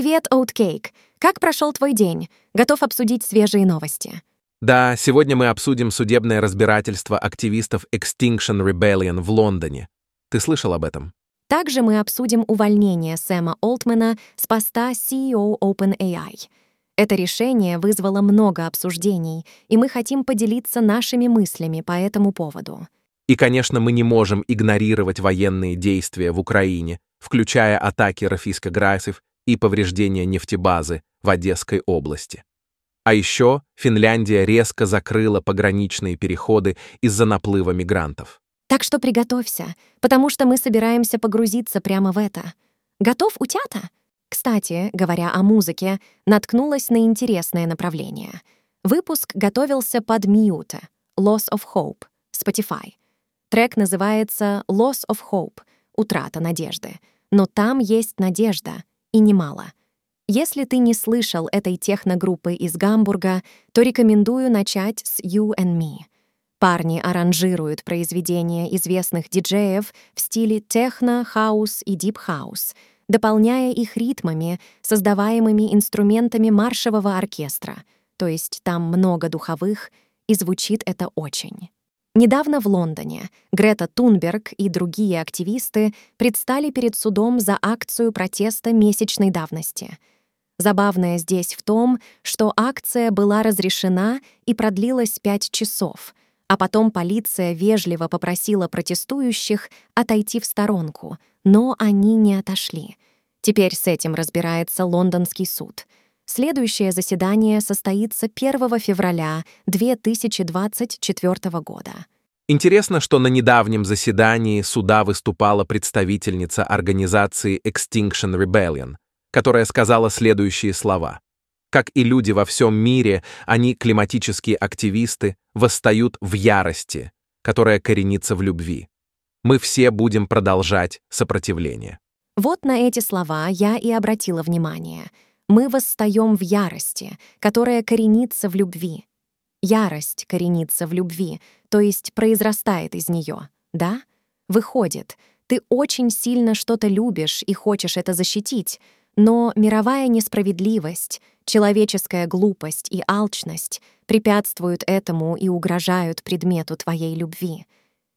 Привет, Oatcake. Как прошел твой день? Готов обсудить свежие новости? Да, сегодня мы обсудим судебное разбирательство активистов Extinction Rebellion в Лондоне. Ты слышал об этом? Также мы обсудим увольнение Сэма Олтмана с поста CEO OpenAI. Это решение вызвало много обсуждений, и мы хотим поделиться нашими мыслями по этому поводу. И, конечно, мы не можем игнорировать военные действия в Украине, включая атаки рафийско-грайсов и повреждения нефтебазы в Одесской области. А еще Финляндия резко закрыла пограничные переходы из-за наплыва мигрантов. Так что приготовься, потому что мы собираемся погрузиться прямо в это. Готов, утята? Кстати, говоря о музыке, наткнулась на интересное направление. Выпуск готовился под Mute, Loss of Hope, Spotify. Трек называется Loss of Hope, Утрата надежды. Но там есть надежда, и немало. Если ты не слышал этой техногруппы из Гамбурга, то рекомендую начать с You and Me. Парни аранжируют произведения известных диджеев в стиле техно, хаус и дип-хаус, дополняя их ритмами, создаваемыми инструментами маршевого оркестра, то есть там много духовых, и звучит это очень. Недавно в Лондоне Грета Тунберг и другие активисты предстали перед судом за акцию протеста месячной давности. Забавное здесь в том, что акция была разрешена и продлилась пять часов, а потом полиция вежливо попросила протестующих отойти в сторонку, но они не отошли. Теперь с этим разбирается лондонский суд — Следующее заседание состоится 1 февраля 2024 года. Интересно, что на недавнем заседании суда выступала представительница организации Extinction Rebellion, которая сказала следующие слова. Как и люди во всем мире, они, климатические активисты, восстают в ярости, которая коренится в любви. Мы все будем продолжать сопротивление. Вот на эти слова я и обратила внимание — мы восстаем в ярости, которая коренится в любви. Ярость коренится в любви, то есть произрастает из нее, да? Выходит, ты очень сильно что-то любишь и хочешь это защитить, но мировая несправедливость, человеческая глупость и алчность препятствуют этому и угрожают предмету твоей любви.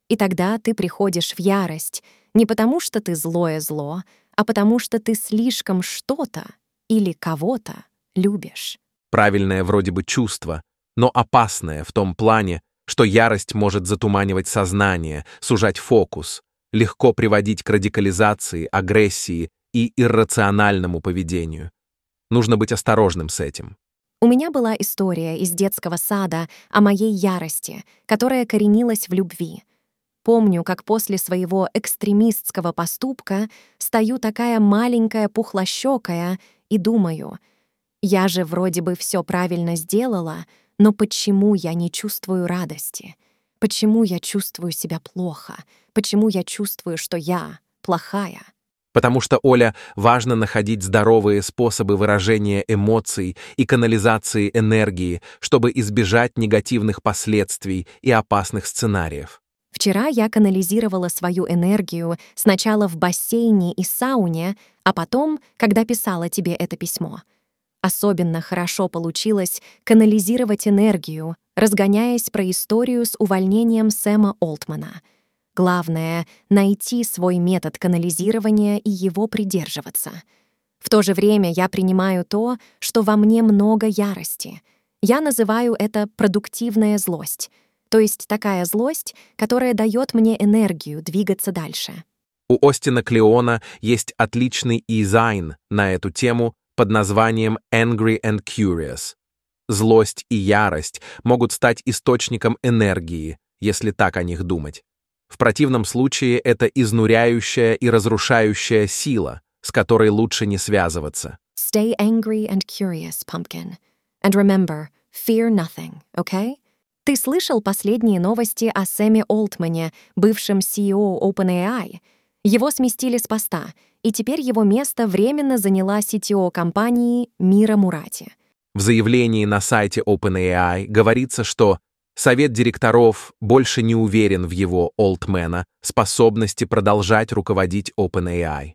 И тогда ты приходишь в ярость не потому, что ты злое зло, а потому что ты слишком что-то или кого-то любишь. Правильное вроде бы чувство, но опасное в том плане, что ярость может затуманивать сознание, сужать фокус, легко приводить к радикализации, агрессии и иррациональному поведению. Нужно быть осторожным с этим. У меня была история из детского сада о моей ярости, которая коренилась в любви. Помню, как после своего экстремистского поступка стою такая маленькая пухлощёкая и думаю, я же вроде бы все правильно сделала, но почему я не чувствую радости? Почему я чувствую себя плохо? Почему я чувствую, что я плохая? Потому что, Оля, важно находить здоровые способы выражения эмоций и канализации энергии, чтобы избежать негативных последствий и опасных сценариев. Вчера я канализировала свою энергию сначала в бассейне и сауне, а потом, когда писала тебе это письмо. Особенно хорошо получилось канализировать энергию, разгоняясь про историю с увольнением Сэма Олтмана. Главное — найти свой метод канализирования и его придерживаться. В то же время я принимаю то, что во мне много ярости. Я называю это продуктивная злость — то есть такая злость, которая дает мне энергию двигаться дальше. У Остина Клеона есть отличный дизайн на эту тему под названием «Angry and Curious». Злость и ярость могут стать источником энергии, если так о них думать. В противном случае это изнуряющая и разрушающая сила, с которой лучше не связываться. Stay angry and curious, pumpkin. And remember, fear nothing, okay? Ты слышал последние новости о Сэме Олтмане, бывшем CEO OpenAI? Его сместили с поста, и теперь его место временно заняла CTO компании Мира Мурати. В заявлении на сайте OpenAI говорится, что Совет директоров больше не уверен в его Олтмена способности продолжать руководить OpenAI.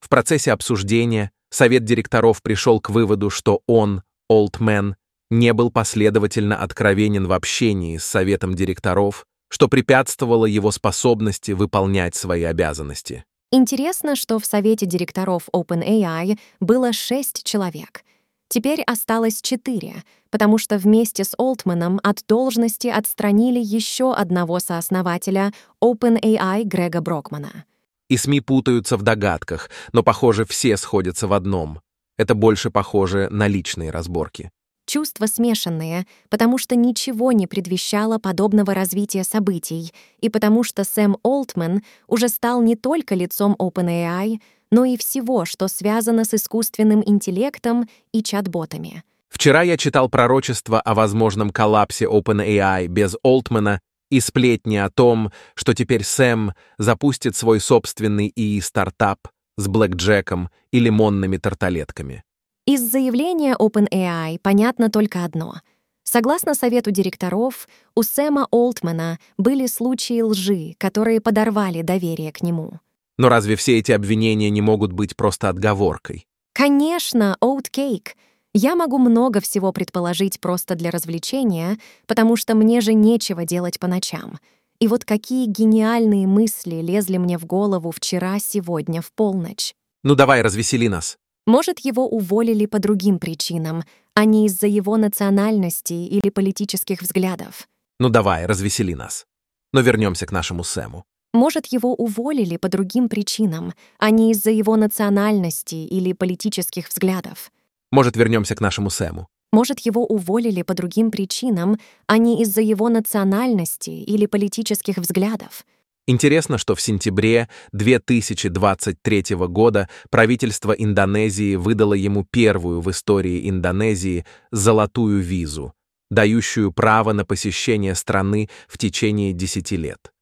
В процессе обсуждения Совет директоров пришел к выводу, что он, Олдмен, не был последовательно откровенен в общении с Советом директоров, что препятствовало его способности выполнять свои обязанности. Интересно, что в совете директоров OpenAI было шесть человек. Теперь осталось четыре, потому что вместе с Олтманом от должности отстранили еще одного сооснователя OpenAI Грега Брокмана. И СМИ путаются в догадках, но, похоже, все сходятся в одном. Это больше похоже на личные разборки. Чувства смешанные, потому что ничего не предвещало подобного развития событий, и потому что Сэм Олтман уже стал не только лицом OpenAI, но и всего, что связано с искусственным интеллектом и чат-ботами. Вчера я читал пророчество о возможном коллапсе OpenAI без Олтмана и сплетни о том, что теперь Сэм запустит свой собственный ИИ-стартап с блэкджеком и лимонными тарталетками. Из заявления OpenAI понятно только одно. Согласно совету директоров, у Сэма Олтмана были случаи лжи, которые подорвали доверие к нему. Но разве все эти обвинения не могут быть просто отговоркой? Конечно, Оуткейк. Я могу много всего предположить просто для развлечения, потому что мне же нечего делать по ночам. И вот какие гениальные мысли лезли мне в голову вчера, сегодня, в полночь. Ну давай, развесели нас. Может, его уволили по другим причинам, а не из-за его национальности или политических взглядов. Ну давай, развесели нас. Но вернемся к нашему Сэму. Может, его уволили по другим причинам, а не из-за его национальности или политических взглядов. Может, вернемся к нашему Сэму. Может, его уволили по другим причинам, а не из-за его национальности или политических взглядов. Интересно, что в сентябре 2023 года правительство Индонезии выдало ему первую в истории Индонезии золотую визу, дающую право на посещение страны в течение 10 лет.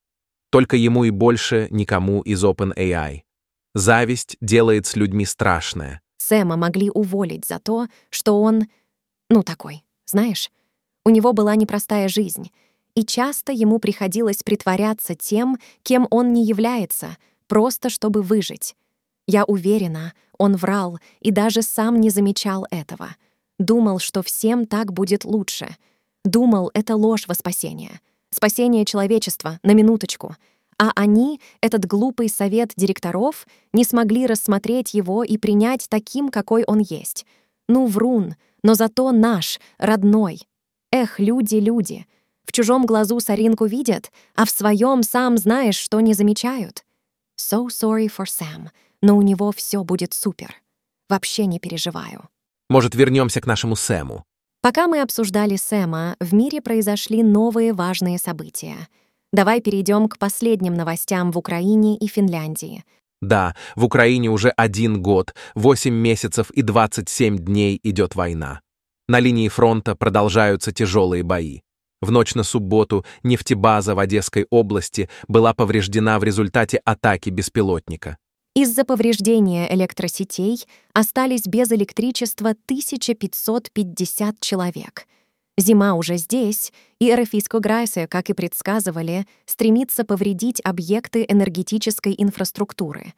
Только ему и больше никому из OpenAI. Зависть делает с людьми страшное. Сэма могли уволить за то, что он, ну такой, знаешь, у него была непростая жизнь — и часто ему приходилось притворяться тем, кем он не является, просто чтобы выжить. Я уверена, он врал и даже сам не замечал этого. Думал, что всем так будет лучше. Думал, это ложь во спасение. Спасение человечества, на минуточку. А они, этот глупый совет директоров, не смогли рассмотреть его и принять таким, какой он есть. Ну, врун, но зато наш, родной. Эх, люди, люди — в чужом глазу соринку видят, а в своем сам знаешь, что не замечают. So sorry for Sam, но у него все будет супер. Вообще не переживаю. Может, вернемся к нашему Сэму? Пока мы обсуждали Сэма, в мире произошли новые важные события. Давай перейдем к последним новостям в Украине и Финляндии. Да, в Украине уже один год, 8 месяцев и 27 дней идет война. На линии фронта продолжаются тяжелые бои. В ночь на субботу нефтебаза в Одесской области была повреждена в результате атаки беспилотника. Из-за повреждения электросетей остались без электричества 1550 человек. Зима уже здесь, и Эрофиско Грайсе, как и предсказывали, стремится повредить объекты энергетической инфраструктуры.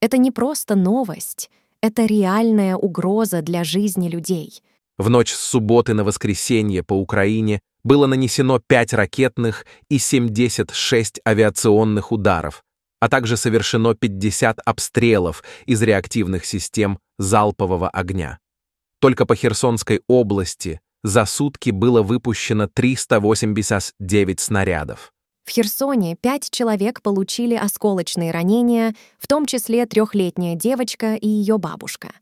Это не просто новость, это реальная угроза для жизни людей. В ночь с субботы на воскресенье по Украине было нанесено 5 ракетных и 76 авиационных ударов, а также совершено 50 обстрелов из реактивных систем залпового огня. Только по Херсонской области за сутки было выпущено 389 снарядов. В Херсоне пять человек получили осколочные ранения, в том числе трехлетняя девочка и ее бабушка.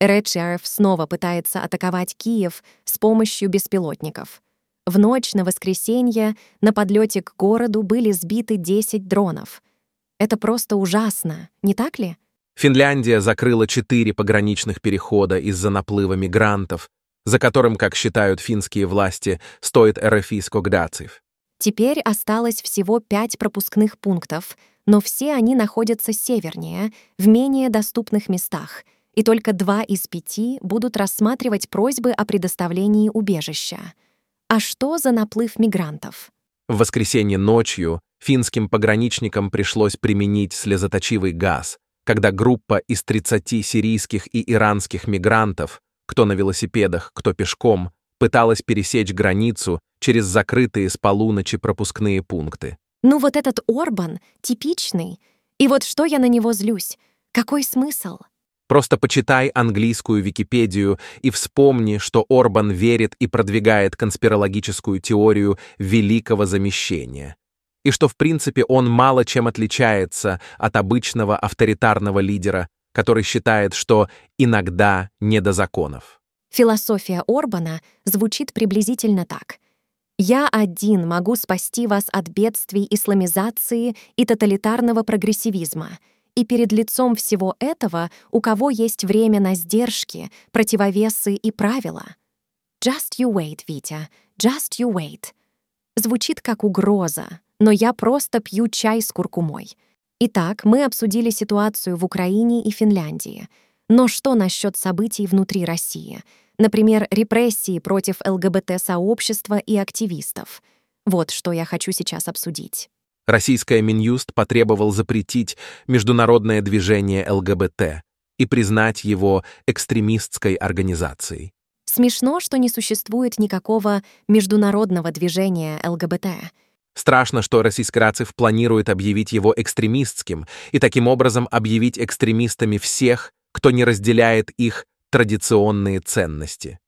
Редшерф снова пытается атаковать Киев с помощью беспилотников. В ночь на воскресенье на подлете к городу были сбиты 10 дронов. Это просто ужасно, не так ли? Финляндия закрыла четыре пограничных перехода из-за наплыва мигрантов, за которым, как считают финские власти, стоит РФИ Скогдацев. Теперь осталось всего пять пропускных пунктов, но все они находятся севернее, в менее доступных местах, и только два из пяти будут рассматривать просьбы о предоставлении убежища. А что за наплыв мигрантов? В воскресенье ночью финским пограничникам пришлось применить слезоточивый газ, когда группа из 30 сирийских и иранских мигрантов, кто на велосипедах, кто пешком, пыталась пересечь границу через закрытые с полуночи пропускные пункты. Ну вот этот Орбан типичный. И вот что я на него злюсь? Какой смысл? Просто почитай английскую Википедию и вспомни, что Орбан верит и продвигает конспирологическую теорию великого замещения. И что, в принципе, он мало чем отличается от обычного авторитарного лидера, который считает, что иногда не до законов. Философия Орбана звучит приблизительно так. «Я один могу спасти вас от бедствий исламизации и тоталитарного прогрессивизма», и перед лицом всего этого у кого есть время на сдержки, противовесы и правила. «Just you wait, Витя, just you wait». Звучит как угроза, но я просто пью чай с куркумой. Итак, мы обсудили ситуацию в Украине и Финляндии. Но что насчет событий внутри России? Например, репрессии против ЛГБТ-сообщества и активистов. Вот что я хочу сейчас обсудить. Российская Минюст потребовал запретить международное движение ЛГБТ и признать его экстремистской организацией. Смешно, что не существует никакого международного движения ЛГБТ. Страшно, что Российский Рацев планирует объявить его экстремистским и таким образом объявить экстремистами всех, кто не разделяет их традиционные ценности.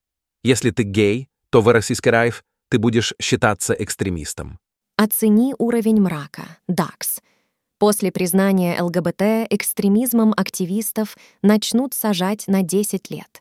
Если ты гей, то в Российский Райф ты будешь считаться экстремистом. Оцени уровень мрака, ДАКС. После признания ЛГБТ экстремизмом активистов начнут сажать на 10 лет.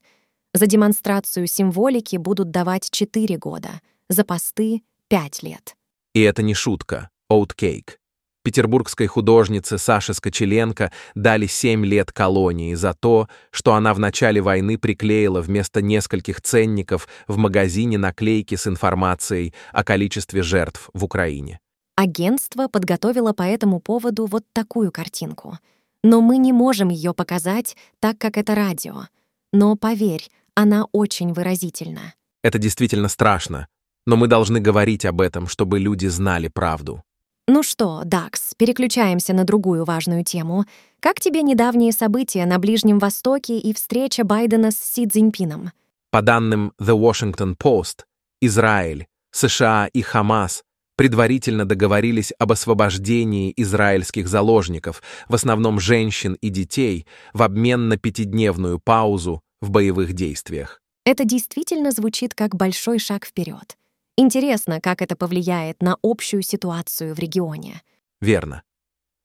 За демонстрацию символики будут давать 4 года, за посты — 5 лет. И это не шутка, Оуткейк. Петербургской художнице Саше Скочеленко дали 7 лет колонии за то, что она в начале войны приклеила вместо нескольких ценников в магазине наклейки с информацией о количестве жертв в Украине. Агентство подготовило по этому поводу вот такую картинку. Но мы не можем ее показать, так как это радио. Но поверь, она очень выразительна. Это действительно страшно, но мы должны говорить об этом, чтобы люди знали правду. Ну что, Дакс, переключаемся на другую важную тему. Как тебе недавние события на Ближнем Востоке и встреча Байдена с Си Цзиньпином? По данным The Washington Post, Израиль, США и Хамас предварительно договорились об освобождении израильских заложников, в основном женщин и детей, в обмен на пятидневную паузу в боевых действиях. Это действительно звучит как большой шаг вперед. Интересно, как это повлияет на общую ситуацию в регионе. Верно.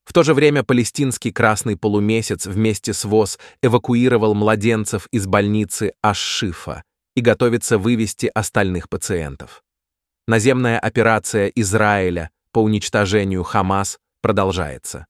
В то же время палестинский красный полумесяц вместе с ВОЗ эвакуировал младенцев из больницы Аш-Шифа и готовится вывести остальных пациентов. Наземная операция Израиля по уничтожению Хамас продолжается.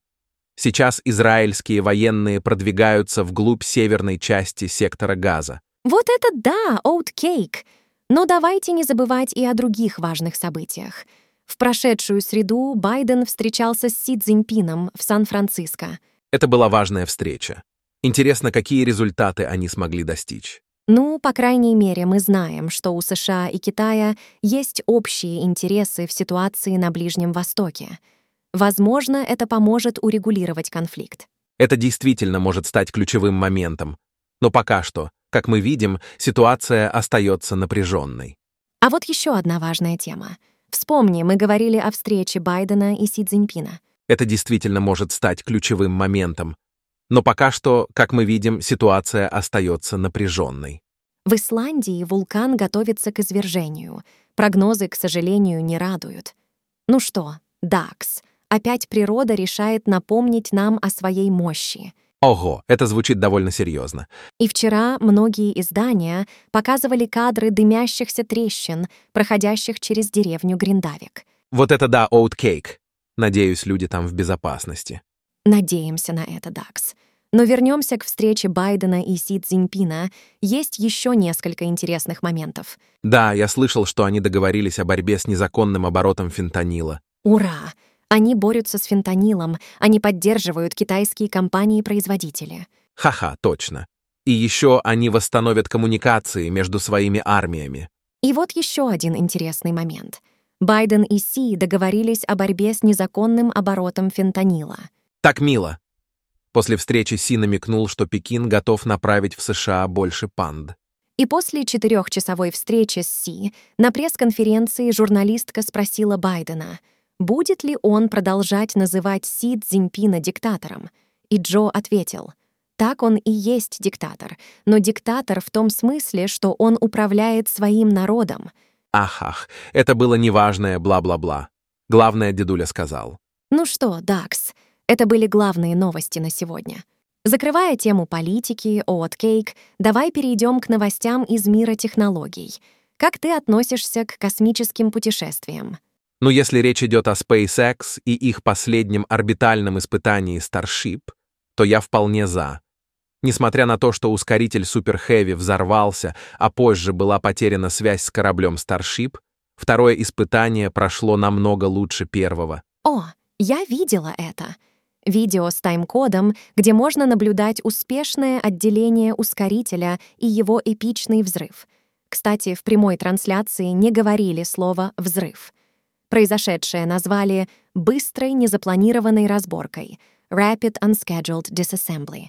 Сейчас израильские военные продвигаются вглубь северной части сектора Газа. Вот это да, оуткейк! Но давайте не забывать и о других важных событиях. В прошедшую среду Байден встречался с Си Цзиньпином в Сан-Франциско. Это была важная встреча. Интересно, какие результаты они смогли достичь. Ну, по крайней мере, мы знаем, что у США и Китая есть общие интересы в ситуации на Ближнем Востоке. Возможно, это поможет урегулировать конфликт. Это действительно может стать ключевым моментом. Но пока что как мы видим, ситуация остается напряженной. А вот еще одна важная тема. Вспомни, мы говорили о встрече Байдена и Си Цзиньпина. Это действительно может стать ключевым моментом. Но пока что, как мы видим, ситуация остается напряженной. В Исландии вулкан готовится к извержению. Прогнозы, к сожалению, не радуют. Ну что, Дакс, опять природа решает напомнить нам о своей мощи. Ого, это звучит довольно серьезно. И вчера многие издания показывали кадры дымящихся трещин, проходящих через деревню Гриндавик. Вот это да, Оуткейк. Надеюсь, люди там в безопасности. Надеемся на это, Дакс. Но вернемся к встрече Байдена и Си Цзиньпина. Есть еще несколько интересных моментов. Да, я слышал, что они договорились о борьбе с незаконным оборотом фентанила. Ура! Они борются с фентанилом, они поддерживают китайские компании-производители. Ха-ха, точно. И еще они восстановят коммуникации между своими армиями. И вот еще один интересный момент. Байден и Си договорились о борьбе с незаконным оборотом фентанила. Так мило. После встречи Си намекнул, что Пекин готов направить в США больше панд. И после четырехчасовой встречи с Си на пресс-конференции журналистка спросила Байдена, будет ли он продолжать называть Си Цзиньпина диктатором. И Джо ответил, так он и есть диктатор, но диктатор в том смысле, что он управляет своим народом. Ах-ах, это было неважное бла-бла-бла. Главное, дедуля сказал. Ну что, Дакс, это были главные новости на сегодня. Закрывая тему политики, кейк, давай перейдем к новостям из мира технологий. Как ты относишься к космическим путешествиям? Ну, если речь идет о SpaceX и их последнем орбитальном испытании Starship, то я вполне за. Несмотря на то, что ускоритель Super Heavy взорвался, а позже была потеряна связь с кораблем Starship, второе испытание прошло намного лучше первого. О, я видела это видео с тайм-кодом, где можно наблюдать успешное отделение ускорителя и его эпичный взрыв. Кстати, в прямой трансляции не говорили слово «взрыв». Произошедшее назвали «быстрой незапланированной разборкой» Rapid Unscheduled Disassembly.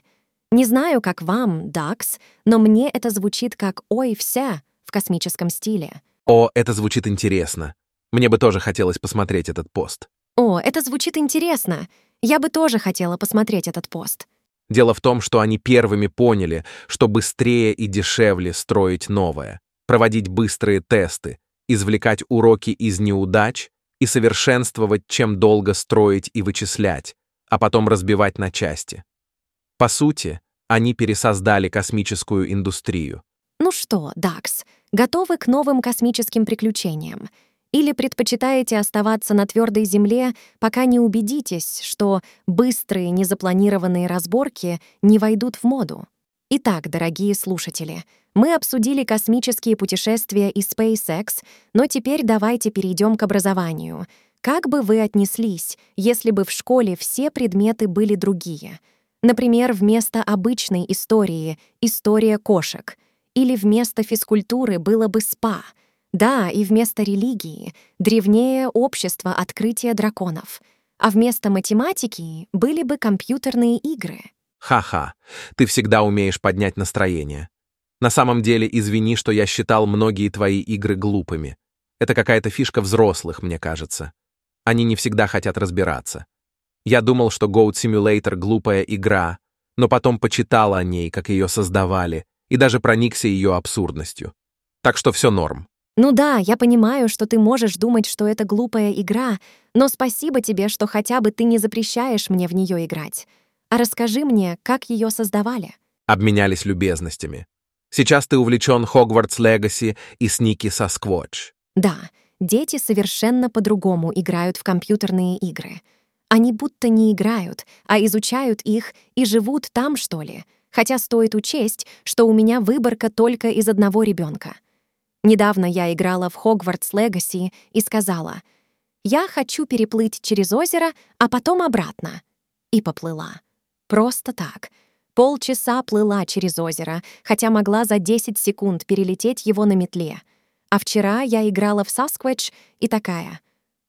Не знаю, как вам, Дакс, но мне это звучит как «ой, вся» в космическом стиле. О, это звучит интересно. Мне бы тоже хотелось посмотреть этот пост. О, это звучит интересно. Я бы тоже хотела посмотреть этот пост. Дело в том, что они первыми поняли, что быстрее и дешевле строить новое, проводить быстрые тесты, извлекать уроки из неудач и совершенствовать, чем долго строить и вычислять, а потом разбивать на части. По сути, они пересоздали космическую индустрию. Ну что, Дакс, готовы к новым космическим приключениям? Или предпочитаете оставаться на твердой земле, пока не убедитесь, что быстрые незапланированные разборки не войдут в моду? Итак, дорогие слушатели, мы обсудили космические путешествия и SpaceX, но теперь давайте перейдем к образованию. Как бы вы отнеслись, если бы в школе все предметы были другие? Например, вместо обычной истории — история кошек. Или вместо физкультуры было бы спа — да, и вместо религии — древнее общество открытия драконов, а вместо математики были бы компьютерные игры. Ха-ха, ты всегда умеешь поднять настроение. На самом деле, извини, что я считал многие твои игры глупыми. Это какая-то фишка взрослых, мне кажется. Они не всегда хотят разбираться. Я думал, что Goat Simulator — глупая игра, но потом почитал о ней, как ее создавали, и даже проникся ее абсурдностью. Так что все норм. Ну да, я понимаю, что ты можешь думать, что это глупая игра, но спасибо тебе, что хотя бы ты не запрещаешь мне в нее играть. А расскажи мне, как ее создавали. Обменялись любезностями. Сейчас ты увлечен Хогвартс Легаси и Сники со Сквотч. Да, дети совершенно по-другому играют в компьютерные игры. Они будто не играют, а изучают их и живут там, что ли. Хотя стоит учесть, что у меня выборка только из одного ребенка. Недавно я играла в Хогвартс Легаси и сказала, «Я хочу переплыть через озеро, а потом обратно». И поплыла. Просто так. Полчаса плыла через озеро, хотя могла за 10 секунд перелететь его на метле. А вчера я играла в Сасквэтч и такая,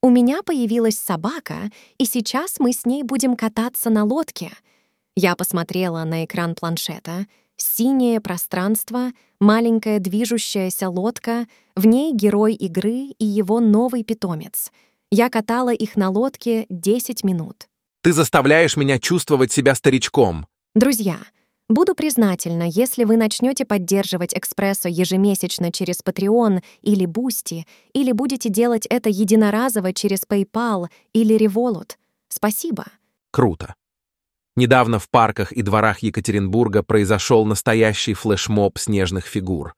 «У меня появилась собака, и сейчас мы с ней будем кататься на лодке». Я посмотрела на экран планшета — Синее пространство, маленькая движущаяся лодка, в ней герой игры и его новый питомец. Я катала их на лодке 10 минут. Ты заставляешь меня чувствовать себя старичком. Друзья, буду признательна, если вы начнете поддерживать «Экспрессо» ежемесячно через Patreon или Boosty, или будете делать это единоразово через PayPal или Revolut. Спасибо. Круто. Недавно в парках и дворах Екатеринбурга произошел настоящий флешмоб снежных фигур.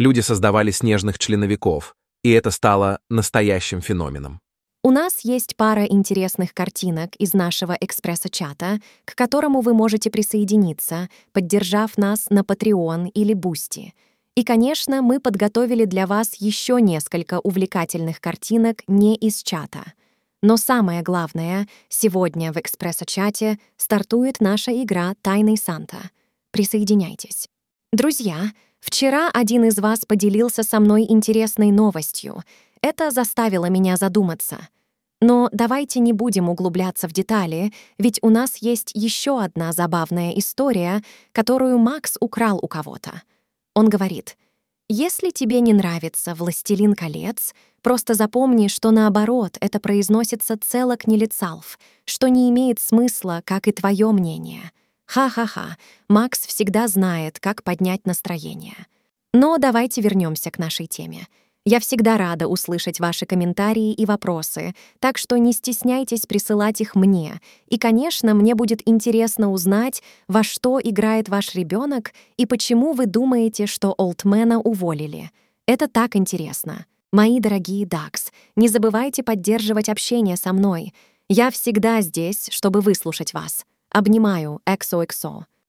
Люди создавали снежных членовиков, и это стало настоящим феноменом. У нас есть пара интересных картинок из нашего экспресс-чата, к которому вы можете присоединиться, поддержав нас на Patreon или Бусти. И, конечно, мы подготовили для вас еще несколько увлекательных картинок не из чата — но самое главное, сегодня в экспресс-чате стартует наша игра «Тайный Санта». Присоединяйтесь. Друзья, вчера один из вас поделился со мной интересной новостью. Это заставило меня задуматься. Но давайте не будем углубляться в детали, ведь у нас есть еще одна забавная история, которую Макс украл у кого-то. Он говорит, «Если тебе не нравится «Властелин колец», просто запомни, что наоборот это произносится целок нелицалф, что не имеет смысла, как и твое мнение. Ха-ха-ха, Макс всегда знает, как поднять настроение. Но давайте вернемся к нашей теме. Я всегда рада услышать ваши комментарии и вопросы, так что не стесняйтесь присылать их мне. И, конечно, мне будет интересно узнать, во что играет ваш ребенок и почему вы думаете, что Олдмена уволили. Это так интересно. Мои дорогие Дакс, не забывайте поддерживать общение со мной. Я всегда здесь, чтобы выслушать вас. Обнимаю, XOXO.